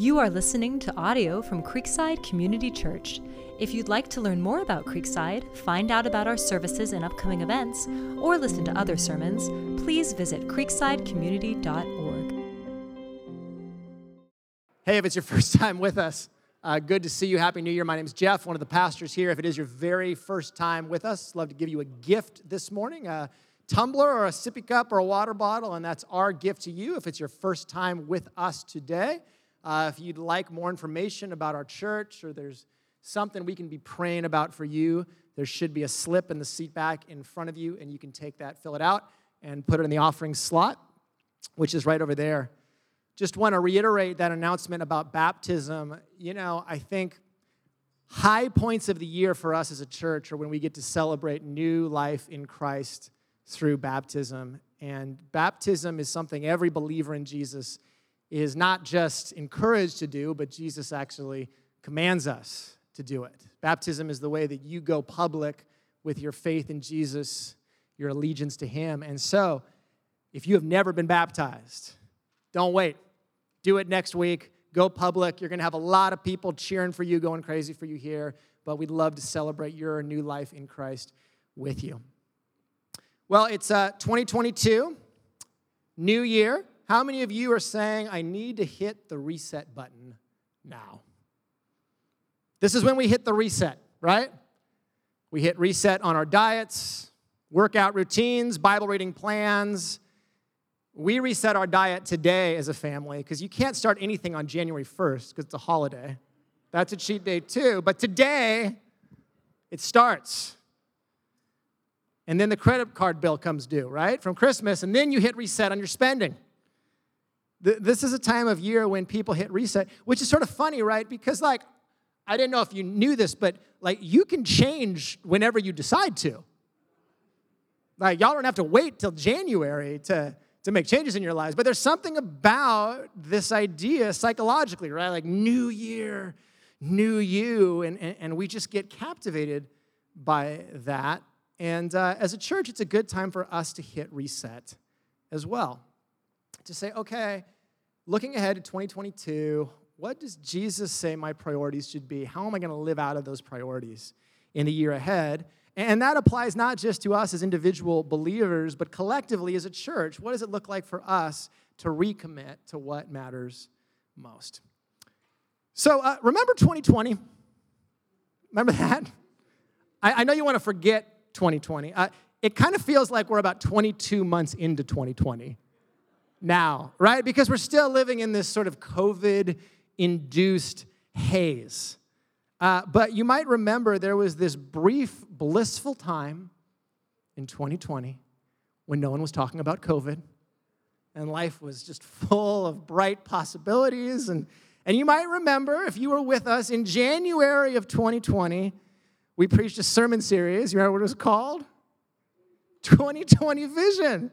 You are listening to audio from Creekside Community Church. If you'd like to learn more about Creekside, find out about our services and upcoming events, or listen to other sermons, please visit creeksidecommunity.org. Hey, if it's your first time with us, uh, good to see you. Happy New Year. My name is Jeff, one of the pastors here. If it is your very first time with us, love to give you a gift this morning a tumbler or a sippy cup or a water bottle, and that's our gift to you if it's your first time with us today. Uh, if you'd like more information about our church or there's something we can be praying about for you, there should be a slip in the seat back in front of you, and you can take that, fill it out, and put it in the offering slot, which is right over there. Just want to reiterate that announcement about baptism. You know, I think high points of the year for us as a church are when we get to celebrate new life in Christ through baptism. And baptism is something every believer in Jesus is not just encouraged to do, but Jesus actually commands us to do it. Baptism is the way that you go public with your faith in Jesus, your allegiance to Him. And so, if you have never been baptized, don't wait. Do it next week. Go public. You're going to have a lot of people cheering for you, going crazy for you here, but we'd love to celebrate your new life in Christ with you. Well, it's uh, 2022, new year. How many of you are saying, I need to hit the reset button now? This is when we hit the reset, right? We hit reset on our diets, workout routines, Bible reading plans. We reset our diet today as a family because you can't start anything on January 1st because it's a holiday. That's a cheat day too. But today, it starts. And then the credit card bill comes due, right? From Christmas, and then you hit reset on your spending. This is a time of year when people hit reset, which is sort of funny, right? Because, like, I didn't know if you knew this, but like, you can change whenever you decide to. Like, y'all don't have to wait till January to, to make changes in your lives. But there's something about this idea psychologically, right? Like, new year, new you. And, and, and we just get captivated by that. And uh, as a church, it's a good time for us to hit reset as well to say, okay, looking ahead to 2022, what does Jesus say my priorities should be? How am I going to live out of those priorities in the year ahead? And that applies not just to us as individual believers, but collectively as a church. What does it look like for us to recommit to what matters most? So, uh, remember 2020? Remember that? I, I, know you want to forget 2020. Uh, it kind of feels like we're about 22 months into 2020 now, right? Because we're still living in this sort of COVID induced haze. Uh, but you might remember there was this brief, blissful time in 2020 when no one was talking about COVID and life was just full of bright possibilities. And, and you might remember, if you were with us in January of 2020, we preached a sermon series. You remember what it was called? 2020 Vision.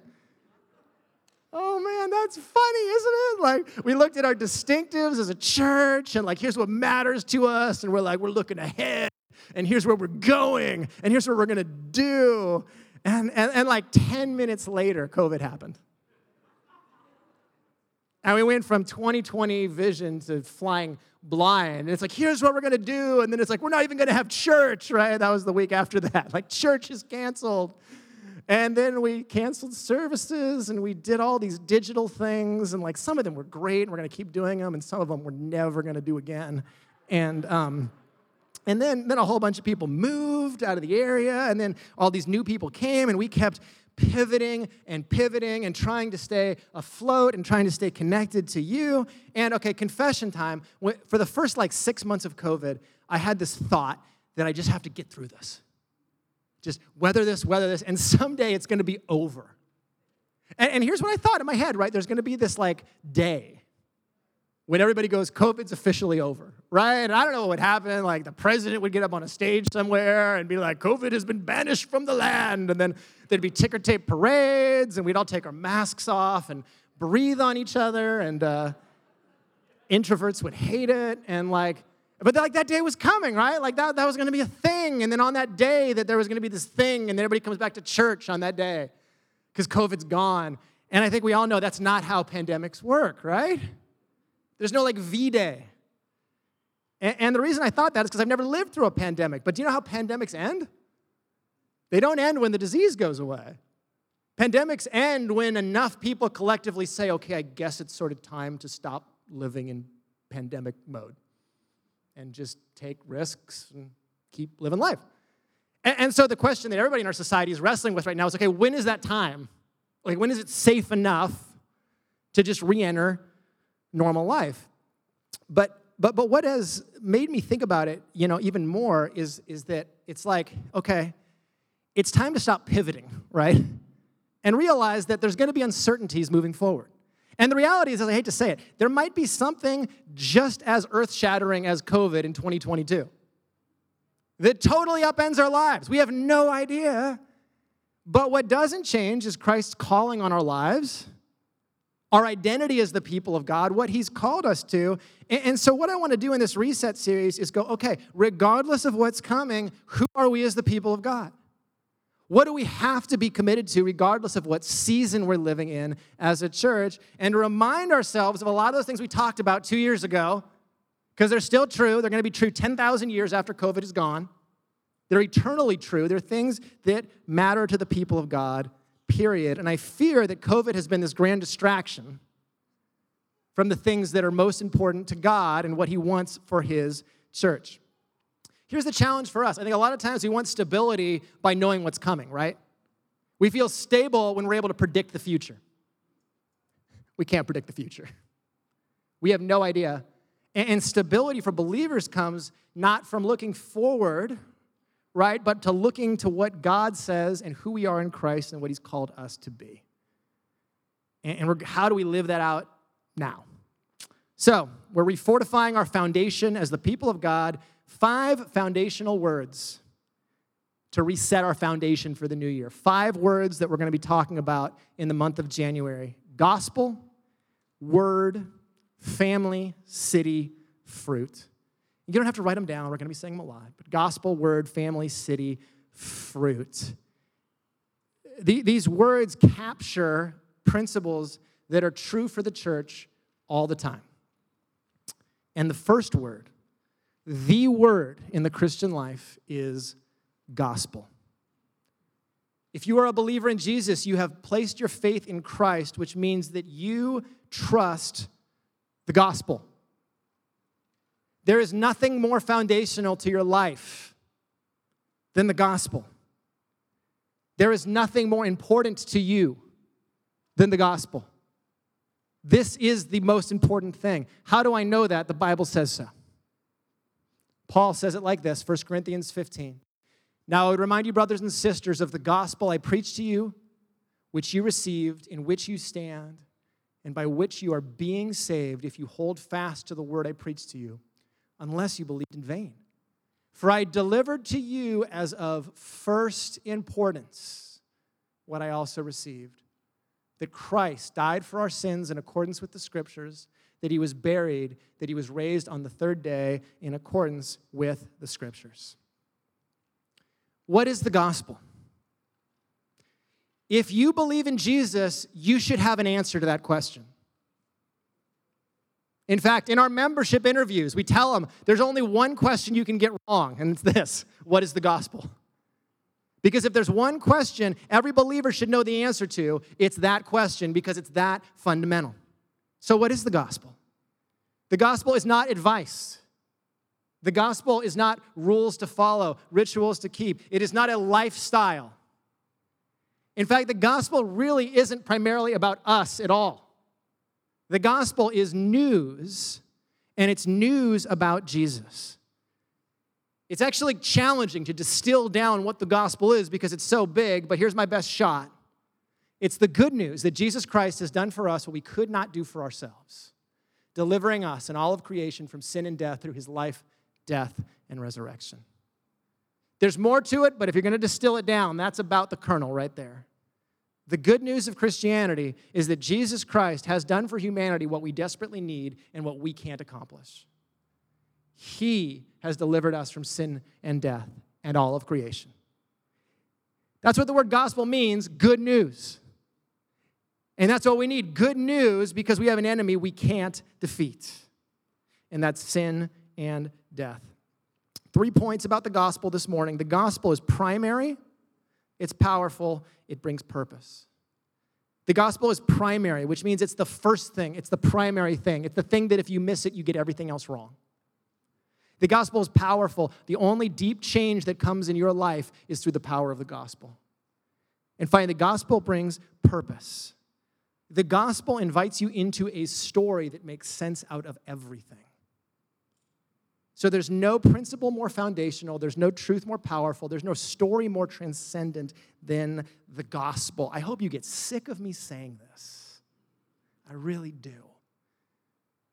Oh man, that's funny, isn't it? Like, we looked at our distinctives as a church, and like, here's what matters to us, and we're like, we're looking ahead, and here's where we're going, and here's what we're gonna do. And, and, and like 10 minutes later, COVID happened. And we went from 2020 vision to flying blind. And it's like, here's what we're gonna do. And then it's like, we're not even gonna have church, right? That was the week after that. Like, church is canceled. And then we canceled services and we did all these digital things. And like some of them were great and we're going to keep doing them, and some of them we're never going to do again. And, um, and then, then a whole bunch of people moved out of the area, and then all these new people came, and we kept pivoting and pivoting and trying to stay afloat and trying to stay connected to you. And okay, confession time. For the first like six months of COVID, I had this thought that I just have to get through this. Just weather this, weather this, and someday it's going to be over. And, and here's what I thought in my head, right? There's going to be this like day when everybody goes, COVID's officially over, right? And I don't know what would happen. Like the president would get up on a stage somewhere and be like, COVID has been banished from the land. And then there'd be ticker tape parades, and we'd all take our masks off and breathe on each other. And uh, introverts would hate it. And like, but like that day was coming, right? Like that, that was gonna be a thing. And then on that day, that there was gonna be this thing, and everybody comes back to church on that day because COVID's gone. And I think we all know that's not how pandemics work, right? There's no like V Day. And, and the reason I thought that is because I've never lived through a pandemic. But do you know how pandemics end? They don't end when the disease goes away. Pandemics end when enough people collectively say, okay, I guess it's sort of time to stop living in pandemic mode and just take risks and keep living life. And, and so the question that everybody in our society is wrestling with right now is okay, when is that time? Like, when is it safe enough to just re enter normal life? But but but what has made me think about it, you know, even more is is that it's like, okay, it's time to stop pivoting, right? And realize that there's going to be uncertainties moving forward. And the reality is, as I hate to say it, there might be something just as earth shattering as COVID in 2022 that totally upends our lives. We have no idea. But what doesn't change is Christ's calling on our lives, our identity as the people of God, what He's called us to. And so, what I want to do in this reset series is go, okay, regardless of what's coming, who are we as the people of God? What do we have to be committed to, regardless of what season we're living in as a church? And remind ourselves of a lot of those things we talked about two years ago, because they're still true. They're going to be true 10,000 years after COVID is gone. They're eternally true. They're things that matter to the people of God, period. And I fear that COVID has been this grand distraction from the things that are most important to God and what He wants for His church. Here's the challenge for us. I think a lot of times we want stability by knowing what's coming, right? We feel stable when we're able to predict the future. We can't predict the future. We have no idea. And stability for believers comes not from looking forward, right, but to looking to what God says and who we are in Christ and what He's called us to be. And how do we live that out now? So, we're refortifying our foundation as the people of God five foundational words to reset our foundation for the new year. Five words that we're going to be talking about in the month of January gospel, word, family, city, fruit. You don't have to write them down, we're going to be saying them a lot. But gospel, word, family, city, fruit. These words capture principles that are true for the church all the time. And the first word the word in the Christian life is gospel. If you are a believer in Jesus, you have placed your faith in Christ, which means that you trust the gospel. There is nothing more foundational to your life than the gospel. There is nothing more important to you than the gospel. This is the most important thing. How do I know that? The Bible says so. Paul says it like this 1 Corinthians 15. Now I would remind you, brothers and sisters, of the gospel I preached to you, which you received, in which you stand, and by which you are being saved if you hold fast to the word I preached to you, unless you believed in vain. For I delivered to you as of first importance what I also received that Christ died for our sins in accordance with the scriptures that he was buried, that he was raised on the third day in accordance with the scriptures. What is the gospel? If you believe in Jesus, you should have an answer to that question. In fact, in our membership interviews, we tell them there's only one question you can get wrong, and it's this What is the gospel? Because if there's one question every believer should know the answer to, it's that question because it's that fundamental. So, what is the gospel? The gospel is not advice. The gospel is not rules to follow, rituals to keep. It is not a lifestyle. In fact, the gospel really isn't primarily about us at all. The gospel is news, and it's news about Jesus. It's actually challenging to distill down what the gospel is because it's so big, but here's my best shot. It's the good news that Jesus Christ has done for us what we could not do for ourselves, delivering us and all of creation from sin and death through his life, death, and resurrection. There's more to it, but if you're going to distill it down, that's about the kernel right there. The good news of Christianity is that Jesus Christ has done for humanity what we desperately need and what we can't accomplish. He has delivered us from sin and death and all of creation. That's what the word gospel means good news. And that's what we need good news because we have an enemy we can't defeat. and that's sin and death. Three points about the gospel this morning. The gospel is primary, it's powerful, it brings purpose. The gospel is primary, which means it's the first thing, it's the primary thing. It's the thing that if you miss it, you get everything else wrong. The gospel is powerful. The only deep change that comes in your life is through the power of the gospel. And finally, the gospel brings purpose. The gospel invites you into a story that makes sense out of everything. So there's no principle more foundational, there's no truth more powerful, there's no story more transcendent than the gospel. I hope you get sick of me saying this. I really do.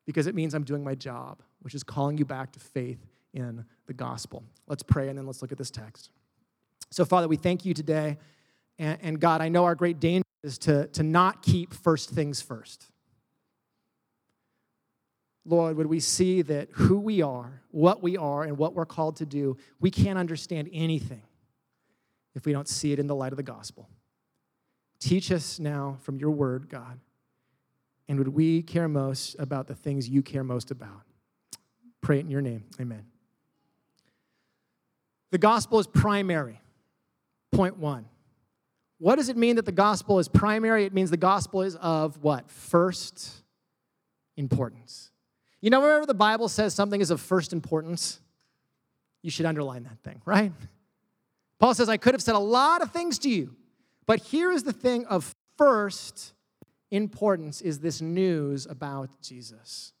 Because it means I'm doing my job, which is calling you back to faith in the gospel. Let's pray and then let's look at this text. So, Father, we thank you today. And, and God, I know our great danger is to, to not keep first things first. Lord, would we see that who we are, what we are, and what we're called to do, we can't understand anything if we don't see it in the light of the gospel. Teach us now from your word, God. And would we care most about the things you care most about? Pray it in your name. Amen. The gospel is primary. Point one. What does it mean that the gospel is primary? It means the gospel is of what? First importance. You know, wherever the Bible says something is of first importance, you should underline that thing, right? Paul says, I could have said a lot of things to you, but here is the thing of first importance is this news about Jesus.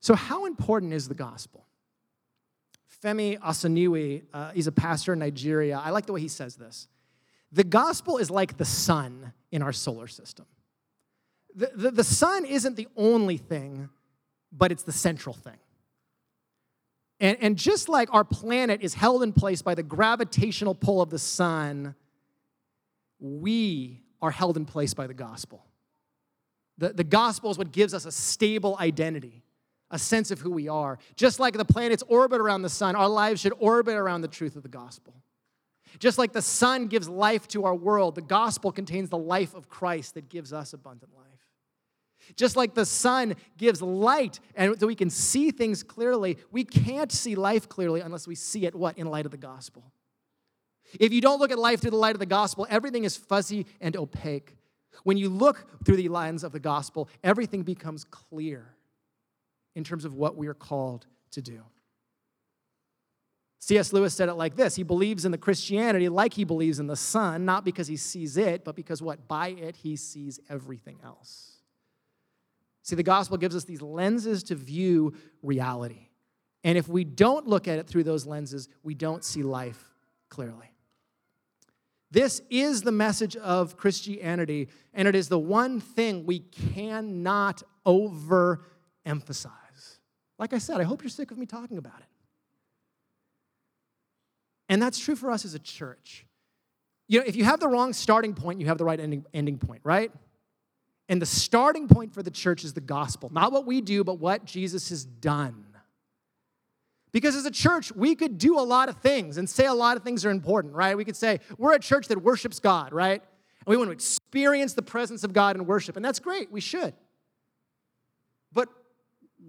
So, how important is the gospel? Femi Osaniwi, uh, he's a pastor in Nigeria. I like the way he says this. The gospel is like the sun in our solar system. The, the, the sun isn't the only thing but it's the central thing. And, and just like our planet is held in place by the gravitational pull of the sun, we are held in place by the gospel. The, the gospel is what gives us a stable identity, a sense of who we are. Just like the planets orbit around the sun, our lives should orbit around the truth of the gospel. Just like the sun gives life to our world, the gospel contains the life of Christ that gives us abundant life. Just like the sun gives light and so we can see things clearly, we can't see life clearly unless we see it what? In light of the gospel. If you don't look at life through the light of the gospel, everything is fuzzy and opaque. When you look through the lens of the gospel, everything becomes clear in terms of what we are called to do. C.S. Lewis said it like this He believes in the Christianity like he believes in the sun, not because he sees it, but because what? By it, he sees everything else. See, the gospel gives us these lenses to view reality. And if we don't look at it through those lenses, we don't see life clearly. This is the message of Christianity, and it is the one thing we cannot overemphasize. Like I said, I hope you're sick of me talking about it. And that's true for us as a church. You know, if you have the wrong starting point, you have the right ending, ending point, right? And the starting point for the church is the gospel, not what we do, but what Jesus has done. Because as a church, we could do a lot of things and say a lot of things are important, right? We could say, we're a church that worships God, right? And we want to experience the presence of God in worship, and that's great, we should. But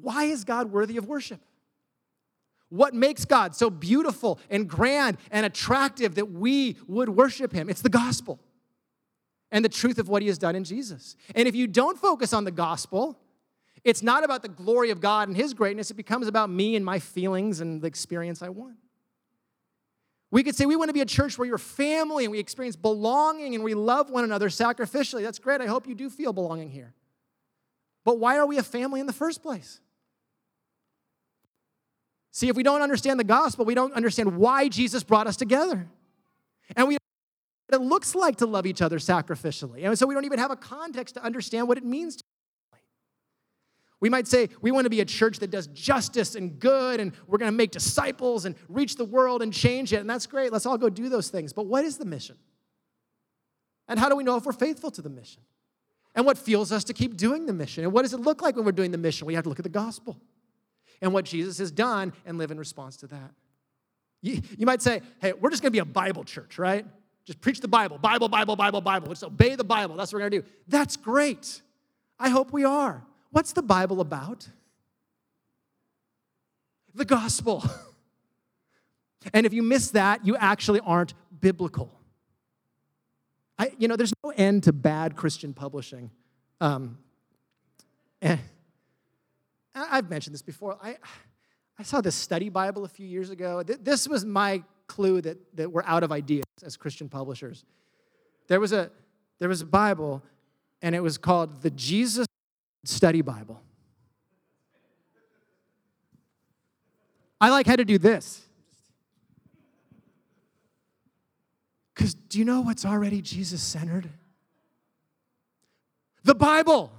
why is God worthy of worship? What makes God so beautiful and grand and attractive that we would worship Him? It's the gospel and the truth of what he has done in Jesus. And if you don't focus on the gospel, it's not about the glory of God and his greatness, it becomes about me and my feelings and the experience I want. We could say we want to be a church where you're family and we experience belonging and we love one another sacrificially. That's great. I hope you do feel belonging here. But why are we a family in the first place? See, if we don't understand the gospel, we don't understand why Jesus brought us together. And we what it looks like to love each other sacrificially. And so we don't even have a context to understand what it means to we might say we want to be a church that does justice and good, and we're going to make disciples and reach the world and change it. And that's great. Let's all go do those things. But what is the mission? And how do we know if we're faithful to the mission? And what fuels us to keep doing the mission? And what does it look like when we're doing the mission? We have to look at the gospel and what Jesus has done and live in response to that. You, you might say, hey, we're just going to be a Bible church, right? Just preach the Bible, Bible, Bible, Bible, Bible. Just obey the Bible. That's what we're going to do. That's great. I hope we are. What's the Bible about? the gospel. and if you miss that, you actually aren't biblical. I, you know, there's no end to bad Christian publishing. Um, and I've mentioned this before. I, I saw this study Bible a few years ago. This was my clue that, that we're out of ideas as Christian publishers. There was, a, there was a Bible, and it was called the Jesus Study Bible. I like how to do this. Because do you know what's already Jesus centered? The Bible.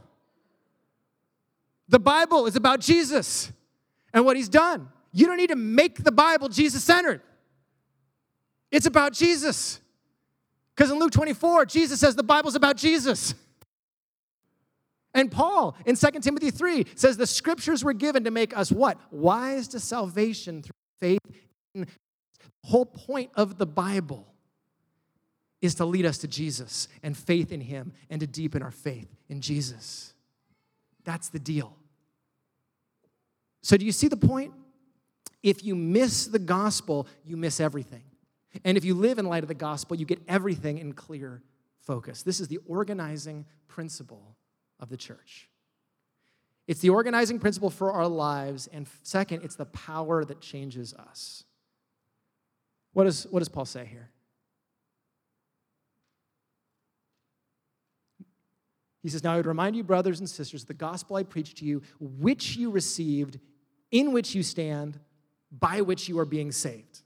The Bible is about Jesus and what he's done. You don't need to make the Bible Jesus centered. It's about Jesus. Because in Luke 24, Jesus says the Bible's about Jesus. And Paul in 2 Timothy 3 says the scriptures were given to make us what? Wise to salvation through faith. the whole point of the Bible is to lead us to Jesus and faith in Him and to deepen our faith in Jesus. That's the deal. So, do you see the point? If you miss the gospel, you miss everything. And if you live in light of the gospel, you get everything in clear focus. This is the organizing principle of the church. It's the organizing principle for our lives. And second, it's the power that changes us. What, is, what does Paul say here? He says, Now I would remind you, brothers and sisters, the gospel I preached to you, which you received, in which you stand, by which you are being saved.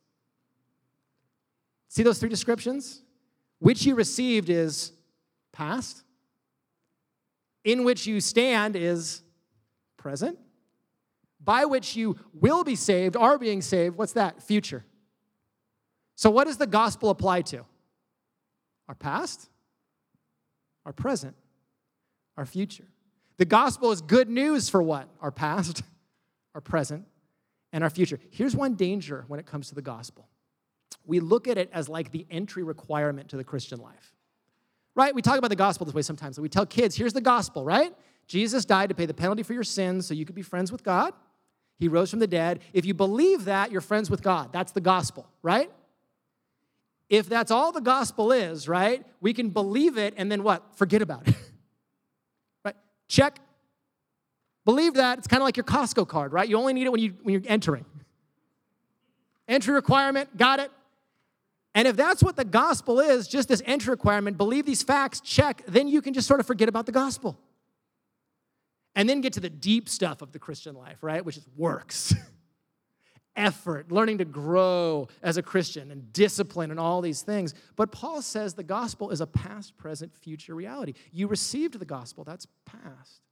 See those three descriptions? Which you received is past, in which you stand is present, by which you will be saved, are being saved, what's that? Future. So, what does the gospel apply to? Our past, our present, our future. The gospel is good news for what? Our past, our present, and our future. Here's one danger when it comes to the gospel we look at it as like the entry requirement to the Christian life. Right? We talk about the gospel this way sometimes. We tell kids, here's the gospel, right? Jesus died to pay the penalty for your sins so you could be friends with God. He rose from the dead. If you believe that, you're friends with God. That's the gospel, right? If that's all the gospel is, right, we can believe it and then what? Forget about it. Check. Believe that. It's kind of like your Costco card, right? You only need it when, you, when you're entering. Entry requirement, got it. And if that's what the gospel is, just this entry requirement, believe these facts, check, then you can just sort of forget about the gospel. And then get to the deep stuff of the Christian life, right? Which is works, effort, learning to grow as a Christian, and discipline, and all these things. But Paul says the gospel is a past, present, future reality. You received the gospel, that's past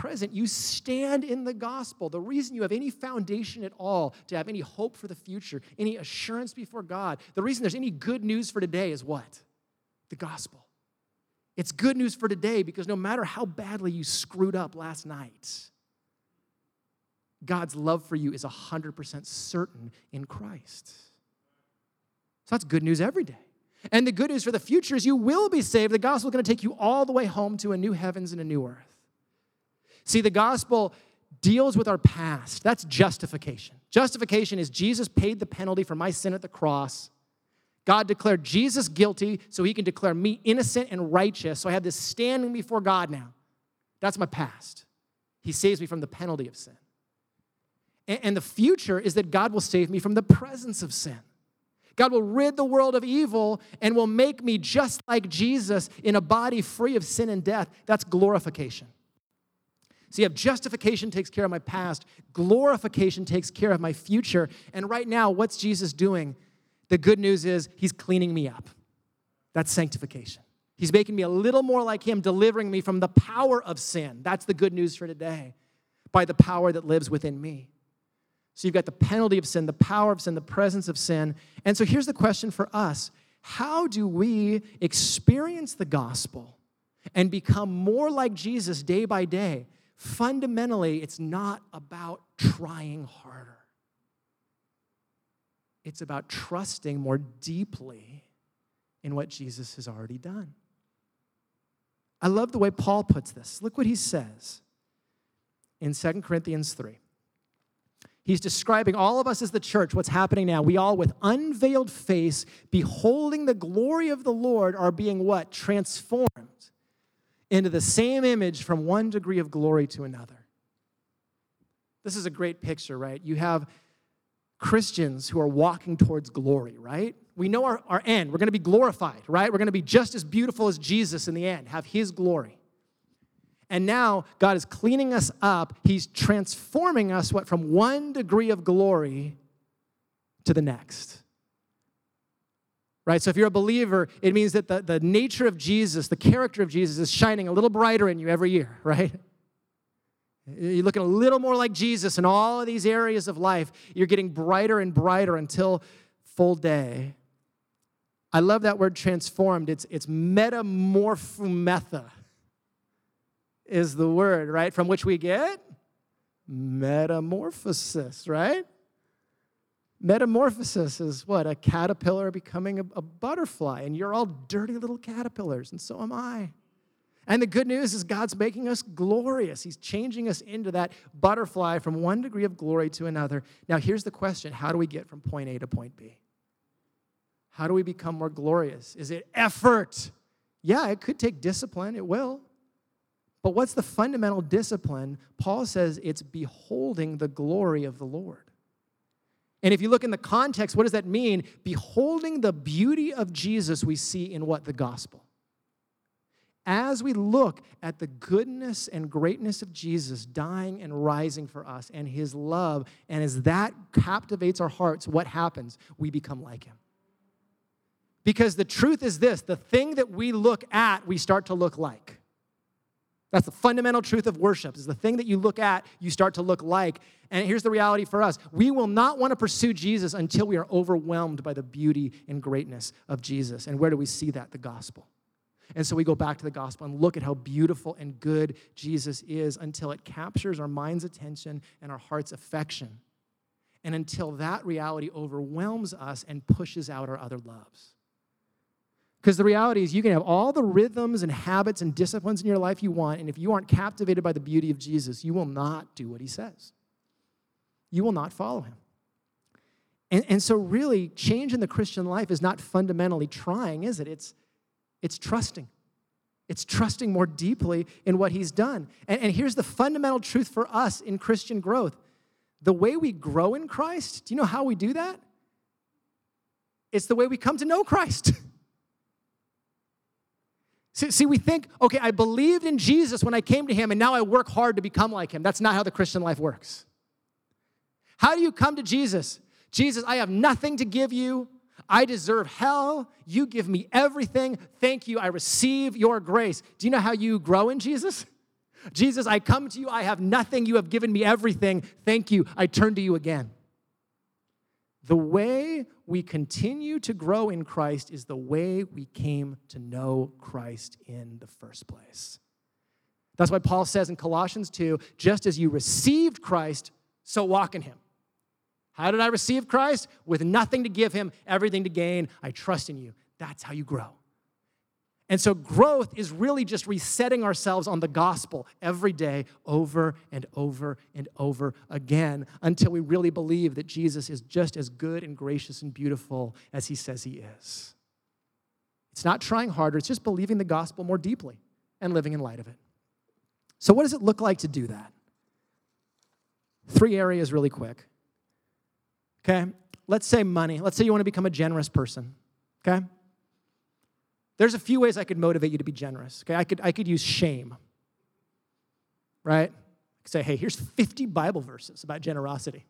present. You stand in the gospel. The reason you have any foundation at all to have any hope for the future, any assurance before God, the reason there's any good news for today is what? The gospel. It's good news for today because no matter how badly you screwed up last night, God's love for you is 100% certain in Christ. So that's good news every day. And the good news for the future is you will be saved. The gospel is going to take you all the way home to a new heavens and a new earth. See, the gospel deals with our past. That's justification. Justification is Jesus paid the penalty for my sin at the cross. God declared Jesus guilty so he can declare me innocent and righteous. So I have this standing before God now. That's my past. He saves me from the penalty of sin. And the future is that God will save me from the presence of sin. God will rid the world of evil and will make me just like Jesus in a body free of sin and death. That's glorification. So you have justification takes care of my past, glorification takes care of my future. And right now, what's Jesus doing? The good news is he's cleaning me up. That's sanctification. He's making me a little more like him, delivering me from the power of sin. That's the good news for today, by the power that lives within me. So you've got the penalty of sin, the power of sin, the presence of sin. And so here's the question for us How do we experience the gospel and become more like Jesus day by day? fundamentally, it's not about trying harder. It's about trusting more deeply in what Jesus has already done. I love the way Paul puts this. Look what he says in 2 Corinthians 3. He's describing all of us as the church, what's happening now. We all, with unveiled face, beholding the glory of the Lord, are being what? Transformed into the same image from one degree of glory to another. This is a great picture, right? You have Christians who are walking towards glory, right? We know our, our end. We're going to be glorified, right? We're going to be just as beautiful as Jesus in the end, have his glory. And now God is cleaning us up. He's transforming us what from one degree of glory to the next. Right? So if you're a believer, it means that the, the nature of Jesus, the character of Jesus is shining a little brighter in you every year, right? You're looking a little more like Jesus in all of these areas of life. You're getting brighter and brighter until full day. I love that word transformed. It's, it's metamorphoumetha is the word, right? From which we get metamorphosis, right? Metamorphosis is what? A caterpillar becoming a, a, butterfly, and you're all dirty little caterpillars, and so am I. And the good news is God's making us glorious. He's changing us into that butterfly from one degree of glory to another. Now, here's the question How do we get from point A to point B? How do we become more glorious? Is it effort? Yeah, it could take discipline, it will. But what's the fundamental discipline? Paul says it's beholding the glory of the Lord. And if you look in the context, what does that mean? Beholding the beauty of Jesus, we see in what? The gospel. As we look at the goodness and greatness of Jesus dying and rising for us and his love, and as that captivates our hearts, what happens? We become like him. Because the truth is this the thing that we look at, we start to look like. That's the fundamental truth of worship. Is the thing that you look at, you start to look like. And here's the reality for us. We will not want to pursue Jesus until we are overwhelmed by the beauty and greatness of Jesus. And where do we see that? The gospel. And so we go back to the gospel and look at how beautiful and good Jesus is until it captures our mind's attention and our heart's affection. And until that reality overwhelms us and pushes out our other loves. Because the reality is, you can have all the rhythms and habits and disciplines in your life you want, and if you aren't captivated by the beauty of Jesus, you will not do what he says. You will not follow him. And, and so, really, change in the Christian life is not fundamentally trying, is it? It's, it's trusting. It's trusting more deeply in what he's done. And, and here's the fundamental truth for us in Christian growth the way we grow in Christ, do you know how we do that? It's the way we come to know Christ. See, see, we think, okay, I believed in Jesus when I came to him, and now I work hard to become like him. That's not how the Christian life works. How do you come to Jesus? Jesus, I have nothing to give you. I deserve hell. You give me everything. Thank you. I receive your grace. Do you know how you grow in Jesus? Jesus, I come to you. I have nothing. You have given me everything. Thank you. I turn to you again. The way we continue to grow in Christ is the way we came to know Christ in the first place. That's why Paul says in Colossians 2 just as you received Christ, so walk in him. How did I receive Christ? With nothing to give him, everything to gain. I trust in you. That's how you grow. And so, growth is really just resetting ourselves on the gospel every day, over and over and over again, until we really believe that Jesus is just as good and gracious and beautiful as he says he is. It's not trying harder, it's just believing the gospel more deeply and living in light of it. So, what does it look like to do that? Three areas, really quick. Okay? Let's say money. Let's say you want to become a generous person. Okay? There's a few ways I could motivate you to be generous. Okay, I could, I could use shame, right? I could say, hey, here's 50 Bible verses about generosity.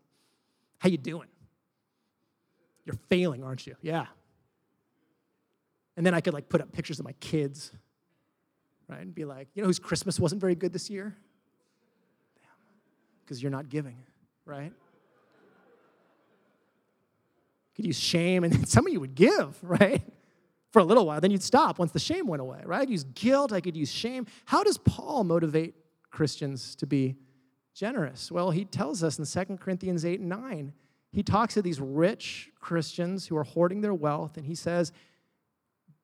How you doing? You're failing, aren't you? Yeah. And then I could like put up pictures of my kids, right? And be like, you know whose Christmas wasn't very good this year? Because you're not giving, right? could use shame, and some of you would give, right? For a little while. Then you'd stop once the shame went away, right? I'd use guilt, I could use shame. How does Paul motivate Christians to be generous? Well, he tells us in 2 Corinthians 8 and 9, he talks to these rich Christians who are hoarding their wealth, and he says,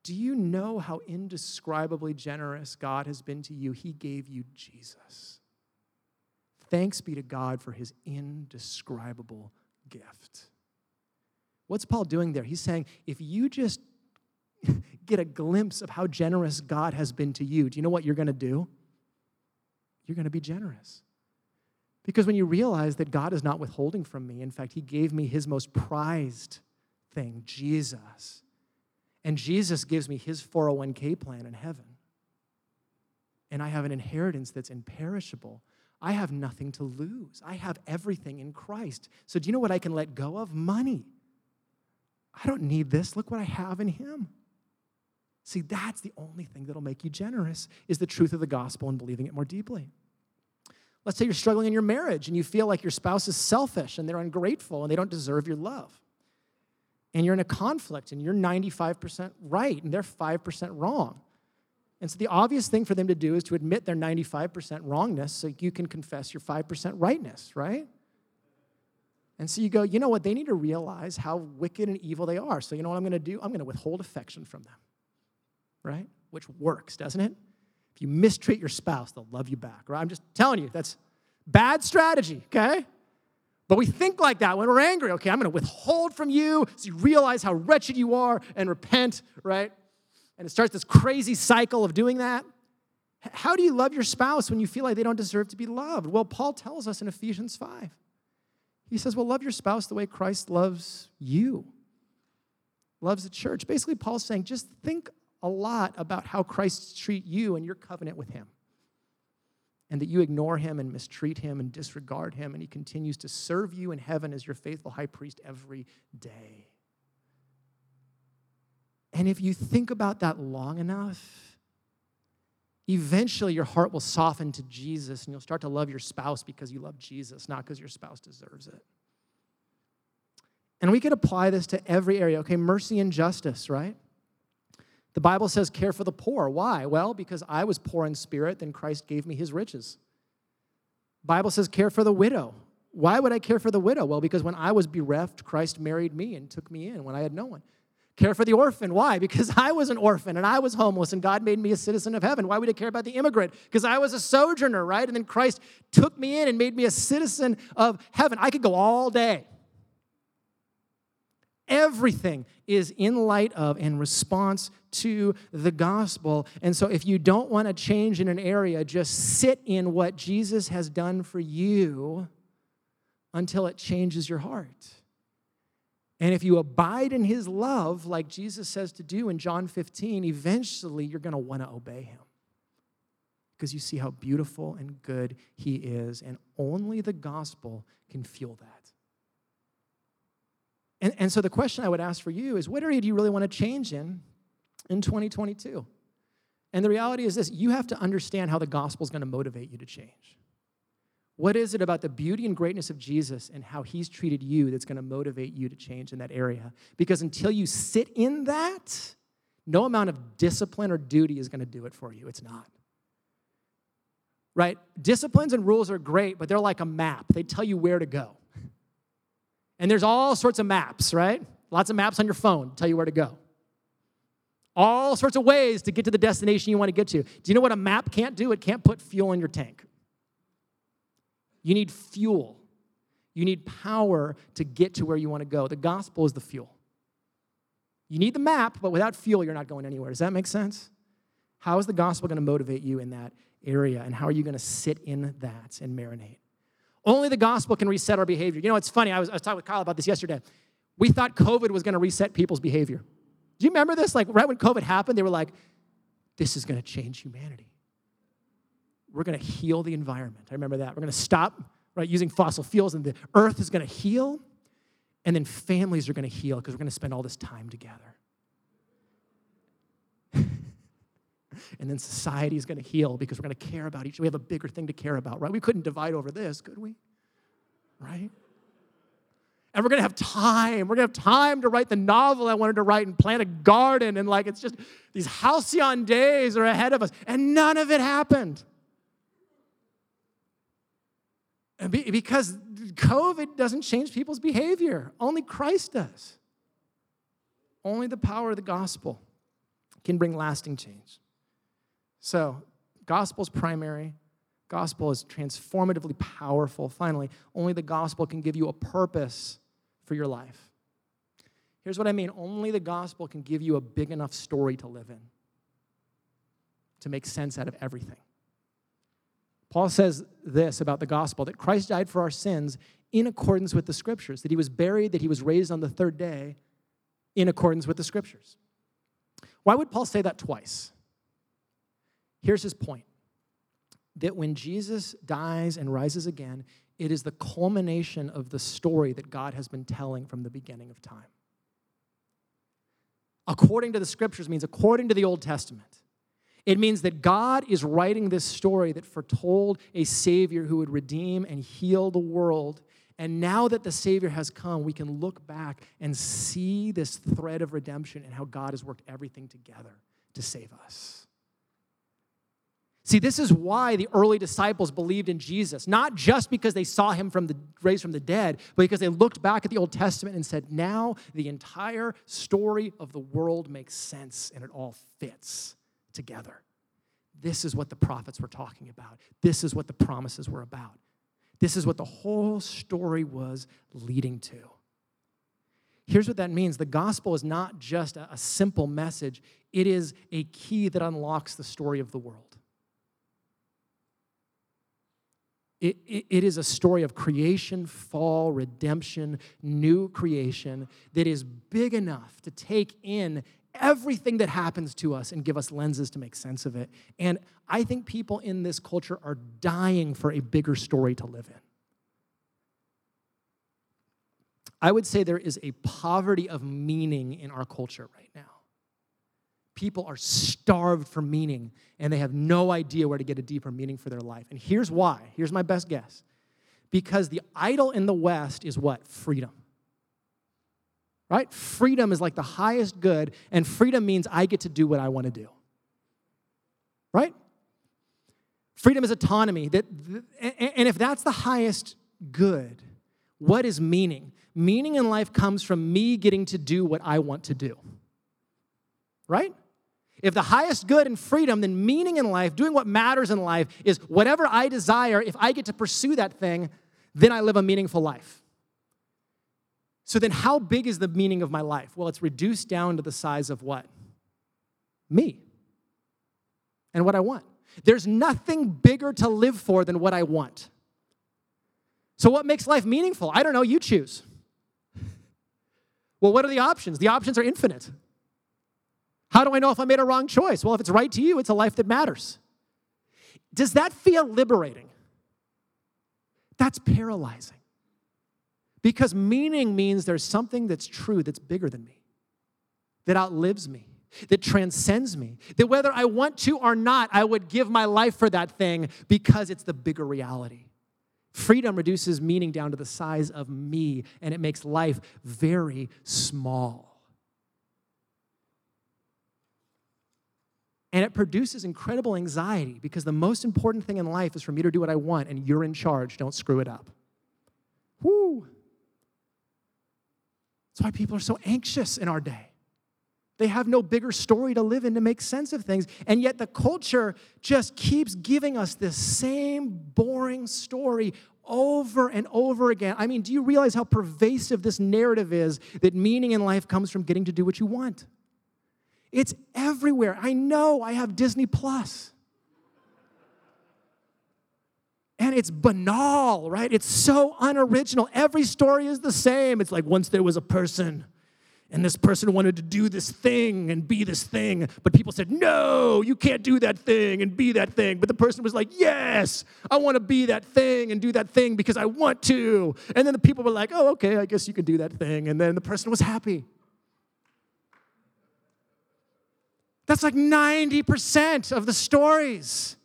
Do you know how indescribably generous God has been to you? He gave you Jesus. Thanks be to God for his indescribable gift. What's Paul doing there? He's saying, if you just get a glimpse of how generous God has been to you, do you know what you're going to do? You're going to be generous. Because when you realize that God is not withholding from me, in fact, He gave me His most prized thing, Jesus. And Jesus gives me His 401k plan in heaven. And I have an inheritance that's imperishable. I have nothing to lose. I have everything in Christ. So, do you know what I can let go of? Money. I don't need this. Look what I have in Him. See, that's the only thing that'll make you generous is the truth of the gospel and believing it more deeply. Let's say you're struggling in your marriage and you feel like your spouse is selfish and they're ungrateful and they don't deserve your love. And you're in a conflict and you're 95% right and they're 5% wrong. And so the obvious thing for them to do is to admit their 95% wrongness so you can confess your 5% rightness, right? And so you go, you know what? They need to realize how wicked and evil they are. So you know what I'm going to do? I'm going to withhold affection from them, right? Which works, doesn't it? If you mistreat your spouse, they'll love you back, right? I'm just telling you, that's bad strategy, okay? But we think like that when we're angry. Okay, I'm to withhold from you so you realize how wretched you are and repent, right? And it starts this crazy cycle of doing that. How do you love your spouse when you feel like they don't deserve to be loved? Well, Paul tells us in Ephesians 5. He says, Well, love your spouse the way Christ loves you, loves the church. Basically, Paul's saying, just think a lot about how Christ treat you and your covenant with him. And that you ignore him and mistreat him and disregard him, and he continues to serve you in heaven as your faithful high priest every day. And if you think about that long enough, eventually your heart will soften to Jesus and you'll start to love your spouse because you love Jesus, not because your spouse deserves it. And we could apply this to every area. Okay, mercy and justice, right? The Bible says, care for the poor. Why? Well, because I was poor in spirit, then Christ gave me his riches. Bible says, care for the widow. Why would I care for the widow? Well, because when I was bereft, Christ married me and took me in when I had no one. Care for the orphan. Why? Because I was an orphan and I was homeless and God made me a citizen of heaven. Why would I care about the immigrant? Because I was a sojourner, right? And then Christ took me in and made me a citizen of heaven. I could go all day. Everything is in light of and response to the gospel. And so, if you don't want to change in an area, just sit in what Jesus has done for you until it changes your heart. And if you abide in his love, like Jesus says to do in John 15, eventually you're going to want to obey him because you see how beautiful and good he is. And only the gospel can fuel that. And, and so the question I would ask for you is what area do you really want to change in in 2022? And the reality is this you have to understand how the gospel is going to motivate you to change. What is it about the beauty and greatness of Jesus and how he's treated you that's going to motivate you to change in that area? Because until you sit in that, no amount of discipline or duty is going to do it for you. It's not. Right? Disciplines and rules are great, but they're like a map, they tell you where to go. And there's all sorts of maps, right? Lots of maps on your phone tell you where to go. All sorts of ways to get to the destination you want to get to. Do you know what a map can't do? It can't put fuel in your tank. You need fuel. You need power to get to where you want to go. The gospel is the fuel. You need the map, but without fuel, you're not going anywhere. Does that make sense? How is the gospel going to motivate you in that area? And how are you going to sit in that and marinate? Only the gospel can reset our behavior. You know, it's funny. I was, I was talking with Kyle about this yesterday. We thought COVID was going to reset people's behavior. Do you remember this? Like, right when COVID happened, they were like, this is going to change humanity. We're going to heal the environment. I remember that. We're going to stop right, using fossil fuels, and the earth is going to heal, and then families are going to heal because we're going to spend all this time together. and then society is going to heal because we're going to care about each. Other. We have a bigger thing to care about, right? We couldn't divide over this, could we? Right? And we're to have time. We're to have time to write the novel I wanted to write and plant a garden. And like, it's just these halcyon days are ahead of us. And none of it happened. And be, because COVID doesn't change people's behavior, only Christ does. Only the power of the gospel can bring lasting change. So, gospel's primary, Gospel is transformatively powerful. Finally, only the gospel can give you a purpose for your life. Here's what I mean only the gospel can give you a big enough story to live in, to make sense out of everything. Paul says this about the gospel that Christ died for our sins in accordance with the scriptures, that he was buried, that he was raised on the third day in accordance with the scriptures. Why would Paul say that twice? Here's his point that when Jesus dies and rises again, it is the culmination of the story that God has been telling from the beginning of time. According to the scriptures means according to the Old Testament. It means that God is writing this story that foretold a Savior who would redeem and heal the world. And now that the Savior has come, we can look back and see this thread of redemption and how God has worked everything together to save us. See, this is why the early disciples believed in Jesus, not just because they saw him from the raised from the dead, but because they looked back at the Old Testament and said, now the entire story of the world makes sense and it all fits together. This is what the prophets were talking about. This is what the promises were about. This is what the whole story was leading to. Here's what that means the gospel is not just a, simple message, it is a key that unlocks the story of the world. It, it, it is a story of creation, fall, redemption, new creation that is big enough to take in everything that happens to us and give us lenses to make sense of it. And I think people in this culture are dying for a bigger story to live in. I would say there is a poverty of meaning in our culture right now people are starved for meaning and they have no idea where to get a deeper meaning for their life. And here's why. Here's my best guess. Because the idol in the West is what? Freedom. Right? Freedom is like the highest good, and freedom means I get to do what I want to do. Right? Freedom is autonomy. That, and if that's the highest good, what is meaning? Meaning in life comes from me getting to do what I want to do. Right? If the highest good and freedom, then meaning in life, doing what matters in life, is whatever I desire, if I get to pursue that thing, then I live a meaningful life. So then, how big is the meaning of my life? Well, it's reduced down to the size of what? Me and what I want. There's nothing bigger to live for than what I want. So, what makes life meaningful? I don't know, you choose. Well, what are the options? The options are infinite. How do I know if I made a wrong choice? Well, if it's right to you, it's a life that matters. Does that feel liberating? That's paralyzing. Because meaning means there's something that's true that's bigger than me, that outlives me, that transcends me, that whether I want to or not, I would give my life for that thing because it's the bigger reality. Freedom reduces meaning down to the size of me, and it makes life very small. And it produces incredible anxiety because the most important thing in life is for me to do what I want and you're in charge. Don't screw it up. Whoo. That's why people are so anxious in our day. They have no bigger story to live in to make sense of things. And yet the culture just keeps giving us this same boring story over and over again. I mean, do you realize how pervasive this narrative is that meaning in life comes from getting to do what you want? It's everywhere. I know I have Disney Plus. And it's banal, right? It's so unoriginal. Every story is the same. It's like once there was a person, and this person wanted to do this thing and be this thing, but people said, No, you can't do that thing and be that thing. But the person was like, Yes, I want to be that thing and do that thing because I want to. And then the people were like, Oh, okay, I guess you can do that thing. And then the person was happy. That's like 90% of the stories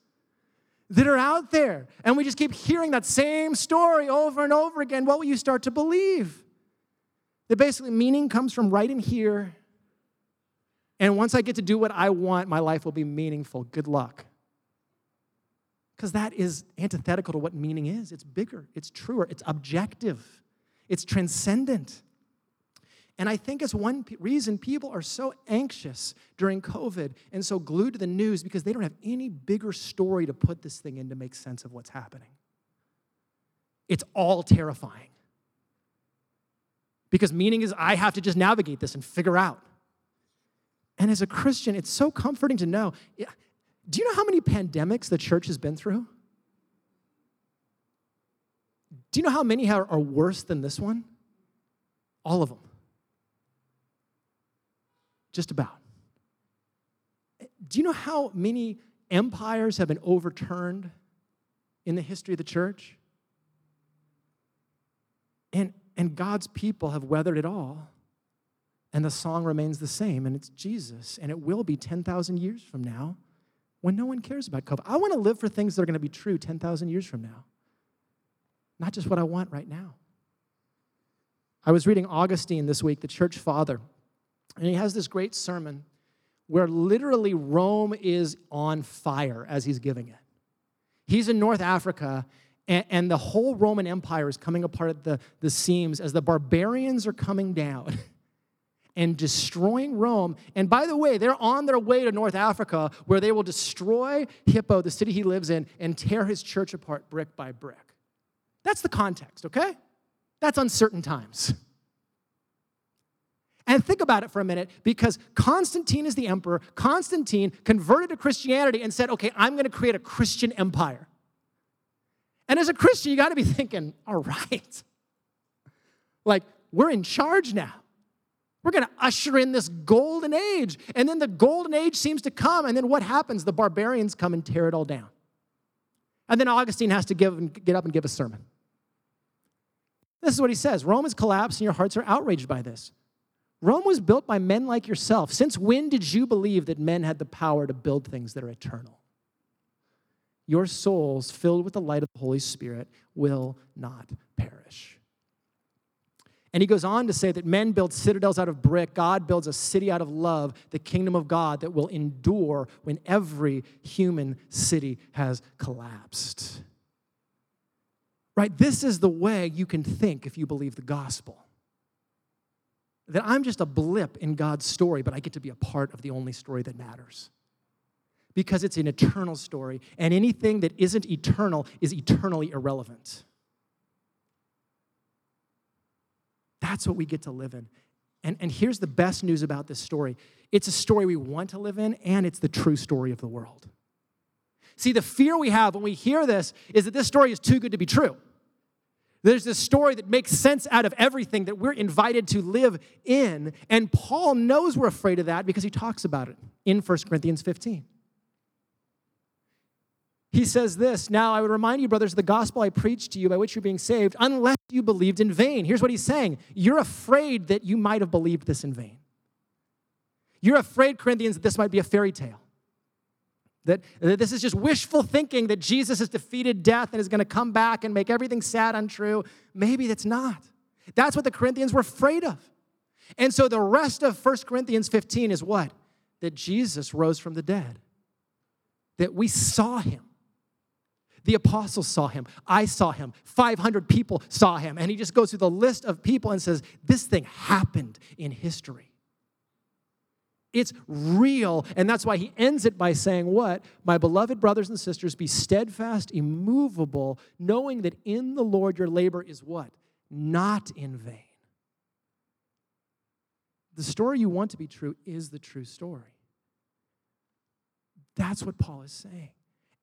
that are out there. And we just keep hearing that same story over and over again. What will you start to believe? That basically meaning comes from right in here. And once I get to do what I want, my life will be meaningful. Good luck. Because that is antithetical to what meaning is. It's bigger, it's truer, it's objective, it's transcendent. And I think it's one p- reason people are so anxious during COVID and so glued to the news because they don't have any bigger story to put this thing in to make sense of what's happening. It's all terrifying. Because meaning is I have to just navigate this and figure out. And as a Christian, it's so comforting to know. Do you know how many pandemics the church has been through? Do you know how many are worse than this one? All of them. Just about. Do you know how many empires have been overturned in the history of the church? And, and God's people have weathered it all. And the song remains the same, and it's Jesus. And it will be 10,000 years from now when no one cares about COVID. I want to live for things that are going to be true 10,000 years from now, not just what I want right now. I was reading Augustine this week, the church father, and he has this great sermon where literally Rome is on fire as he's giving it. He's in North Africa, and, and the whole Roman Empire is coming apart at the, the seams as the barbarians are coming down. and destroying Rome. And by the way, they're on their way to North Africa where they will destroy Hippo, the city he lives in, and tear his church apart brick by brick. That's the context, okay? That's uncertain times. And think about it for a minute because Constantine is the emperor. Constantine converted to Christianity and said, okay, I'm going to create a Christian empire. And as a Christian, you got to be thinking, all right, like we're in charge now. We're going to usher in this golden age. And then the golden age seems to come. And then what happens? The barbarians come and tear it all down. And then Augustine has to give, get up and give a sermon. This is what he says Rome has collapsed, and your hearts are outraged by this. Rome was built by men like yourself. Since when did you believe that men had the power to build things that are eternal? Your souls, filled with the light of the Holy Spirit, will not perish. And he goes on to say that men build citadels out of brick, God builds a city out of love, the kingdom of God that will endure when every human city has collapsed. Right? This is the way you can think if you believe the gospel. That I'm just a blip in God's story, but I get to be a part of the only story that matters. Because it's an eternal story, and anything that isn't eternal is eternally irrelevant. That's what we get to live in. And, and here's the best news about this story it's a story we want to live in, and it's the true story of the world. See, the fear we have when we hear this is that this story is too good to be true. There's this story that makes sense out of everything that we're invited to live in. And Paul knows we're afraid of that because he talks about it in 1 Corinthians 15. He says this Now I would remind you, brothers, of the gospel I preached to you by which you're being saved, unless you believed in vain. Here's what he's saying You're afraid that you might have believed this in vain. You're afraid, Corinthians, that this might be a fairy tale. That, that this is just wishful thinking that Jesus has defeated death and is going to come back and make everything sad untrue. Maybe that's not. That's what the Corinthians were afraid of. And so the rest of 1 Corinthians 15 is what? That Jesus rose from the dead, that we saw him. The apostles saw him. I saw him. 500 people saw him. And he just goes through the list of people and says, This thing happened in history. It's real. And that's why he ends it by saying, What? My beloved brothers and sisters, be steadfast, immovable, knowing that in the Lord your labor is what? Not in vain. The story you want to be true is the true story. That's what Paul is saying.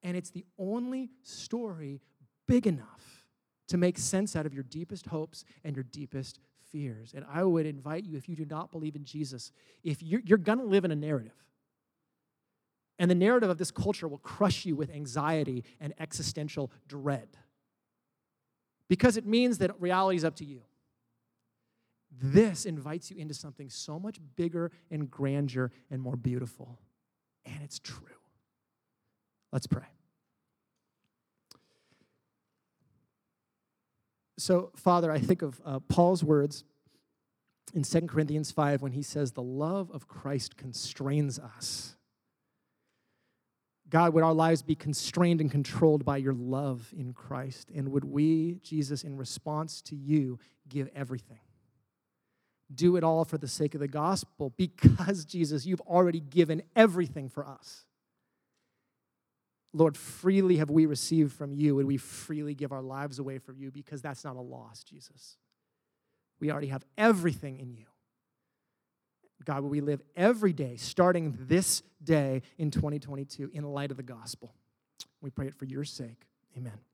And it's the only story big enough to make sense out of your deepest hopes and your deepest fears. And I would invite you, if you do not believe in Jesus, if you're, you're going to live in a narrative, and the narrative of this culture will crush you with anxiety and existential dread because it means that reality is up to you. This invites you into something so much bigger and grander and more beautiful. And it's true. Let's pray. So, Father, I think of uh, Paul's words in 2 Corinthians 5 when he says, The love of Christ constrains us. God, would our lives be constrained and controlled by your love in Christ? And would we, Jesus, in response to you, give everything? do it all for the sake of the gospel because, Jesus, you've already given everything for us. Lord, freely have we received from you, and we freely give our lives away for you because that's not a loss, Jesus. We already have everything in you. God, will we live every day, starting this day in 2022, in light of the gospel? We pray it for your sake. Amen.